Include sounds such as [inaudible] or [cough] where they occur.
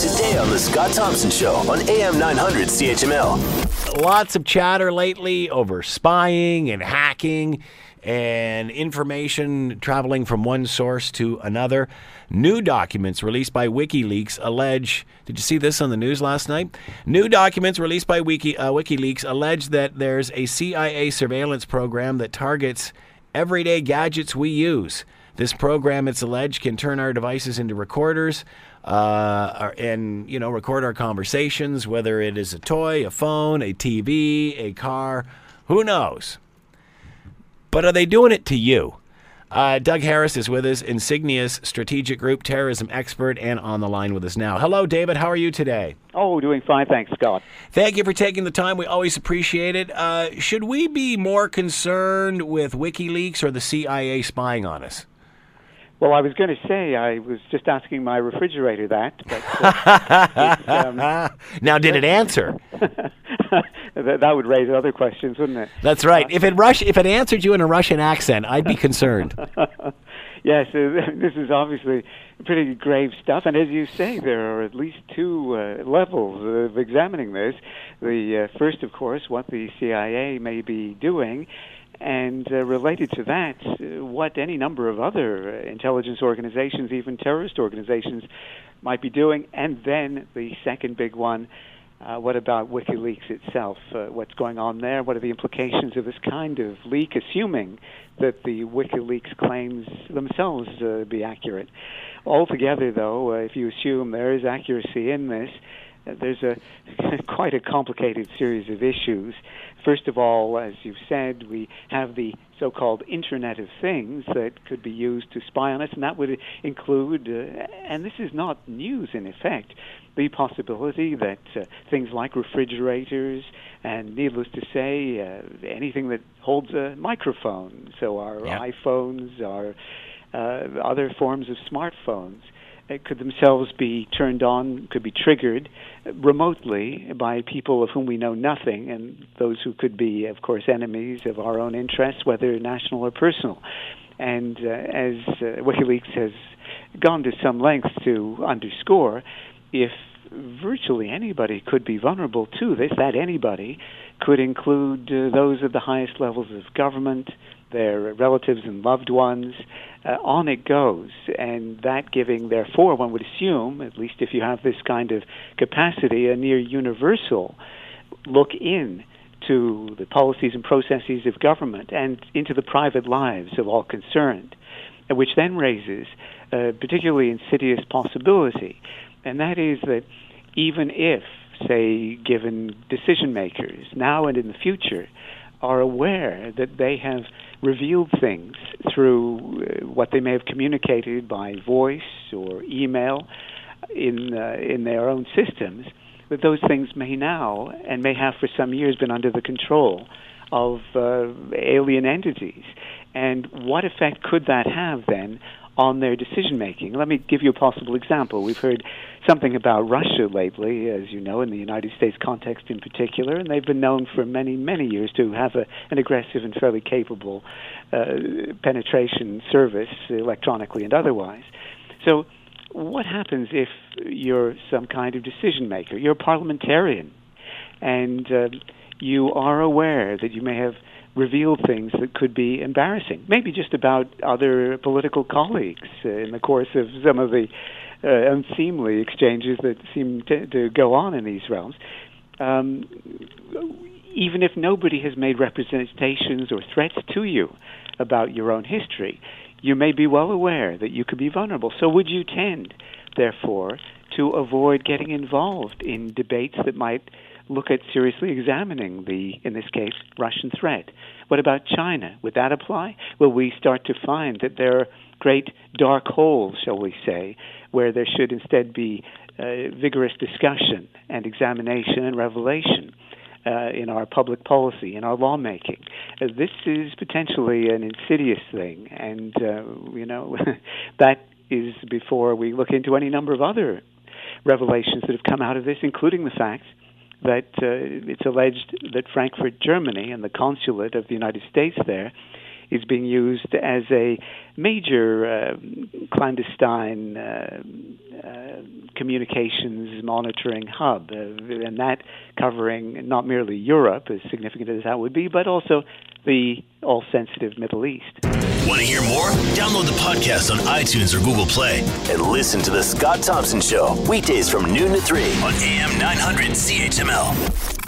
Today on The Scott Thompson Show on AM 900 CHML. Lots of chatter lately over spying and hacking and information traveling from one source to another. New documents released by WikiLeaks allege. Did you see this on the news last night? New documents released by Wiki, uh, WikiLeaks allege that there's a CIA surveillance program that targets everyday gadgets we use. This program, it's alleged, can turn our devices into recorders uh, and you know record our conversations, whether it is a toy, a phone, a TV, a car. Who knows? But are they doing it to you? Uh, Doug Harris is with us, Insignis Strategic Group terrorism expert, and on the line with us now. Hello, David. How are you today? Oh, doing fine, thanks, Scott. Thank you for taking the time. We always appreciate it. Uh, should we be more concerned with WikiLeaks or the CIA spying on us? Well, I was going to say I was just asking my refrigerator that. But, uh, um, [laughs] now, did it [laughs] answer? that, that would raise other questions, wouldn't it? That's right. If it Rush, if it answered you in a Russian accent, I'd be concerned. [laughs] yes, uh, this is obviously pretty grave stuff, and as you say, there are at least two uh, levels of examining this. The uh, first, of course, what the CIA may be doing and uh, related to that, uh, what any number of other uh, intelligence organizations, even terrorist organizations, might be doing. And then the second big one, uh, what about WikiLeaks itself? Uh, what's going on there? What are the implications of this kind of leak, assuming that the WikiLeaks claims themselves uh, be accurate? Altogether, though, if you assume there is accuracy in this, there's a [laughs] quite a complicated series of issues. First of all, as you've said, we have the so-called Internet of Things that could be used to spy on us, and that would include, uh, and this is not news in effect, the possibility that uh, things like refrigerators and, needless to say, uh, anything that holds a microphone, so our Yeah. iPhones, our uh, other forms of smartphones, uh, could themselves be turned on, could be triggered remotely by people of whom we know nothing, and those who could be, of course, enemies of our own interests, whether national or personal. And uh, as uh, WikiLeaks has gone to some lengths to underscore, if virtually anybody could be vulnerable to this, that anybody could include uh, those at the highest levels of government, their relatives and loved ones. Uh, on it goes, and that giving, therefore, one would assume, at least if you have this kind of capacity, a near universal look in to the policies and processes of government and into the private lives of all concerned, which then raises a particularly insidious possibility, and that is that even if, say, given decision makers now and in the future are aware that they have revealed things through uh, what they may have communicated by voice or email in uh, in their own systems, that those things may now and may have for some years been under the control of uh, alien entities. And what effect could that have then on their decision making? Let me give you a possible example. We've heard something about Russia lately, as you know, in the United States context in particular, and they've been known for many, many years to have a, an aggressive and fairly capable uh, penetration service, electronically and otherwise. So, what happens if you're some kind of decision maker? You're a parliamentarian, and uh, you are aware that you may have revealed things that could be embarrassing, maybe just about other political colleagues uh, in the course of some of the uh, unseemly exchanges that seem to, to go on in these realms. Um, even if nobody has made representations or threats to you about your own history, you may be well aware that you could be vulnerable. So, would you tend, therefore, to avoid getting involved in debates that might look at seriously examining the, in this case, Russian threat? What about China? Would that apply? Will we start to find that there are great dark holes, shall we say, where there should instead be uh, vigorous discussion and examination and revelation? Uh, in our public policy, in our lawmaking. Uh, this is potentially an insidious thing, and uh, you know [laughs] that is before we look into any number of other revelations that have come out of this, including the fact that uh, it's alleged that Frankfurt, Germany, and the consulate of the United States there is being used as a major uh, clandestine uh, uh, communications monitoring hub, uh, and that covering not merely Europe, as significant as that would be, but also the all sensitive Middle East. Want to hear more? Download the podcast on iTunes or Google Play and listen to The Scott Thompson Show, weekdays from noon to 3 on AM 900 CHML.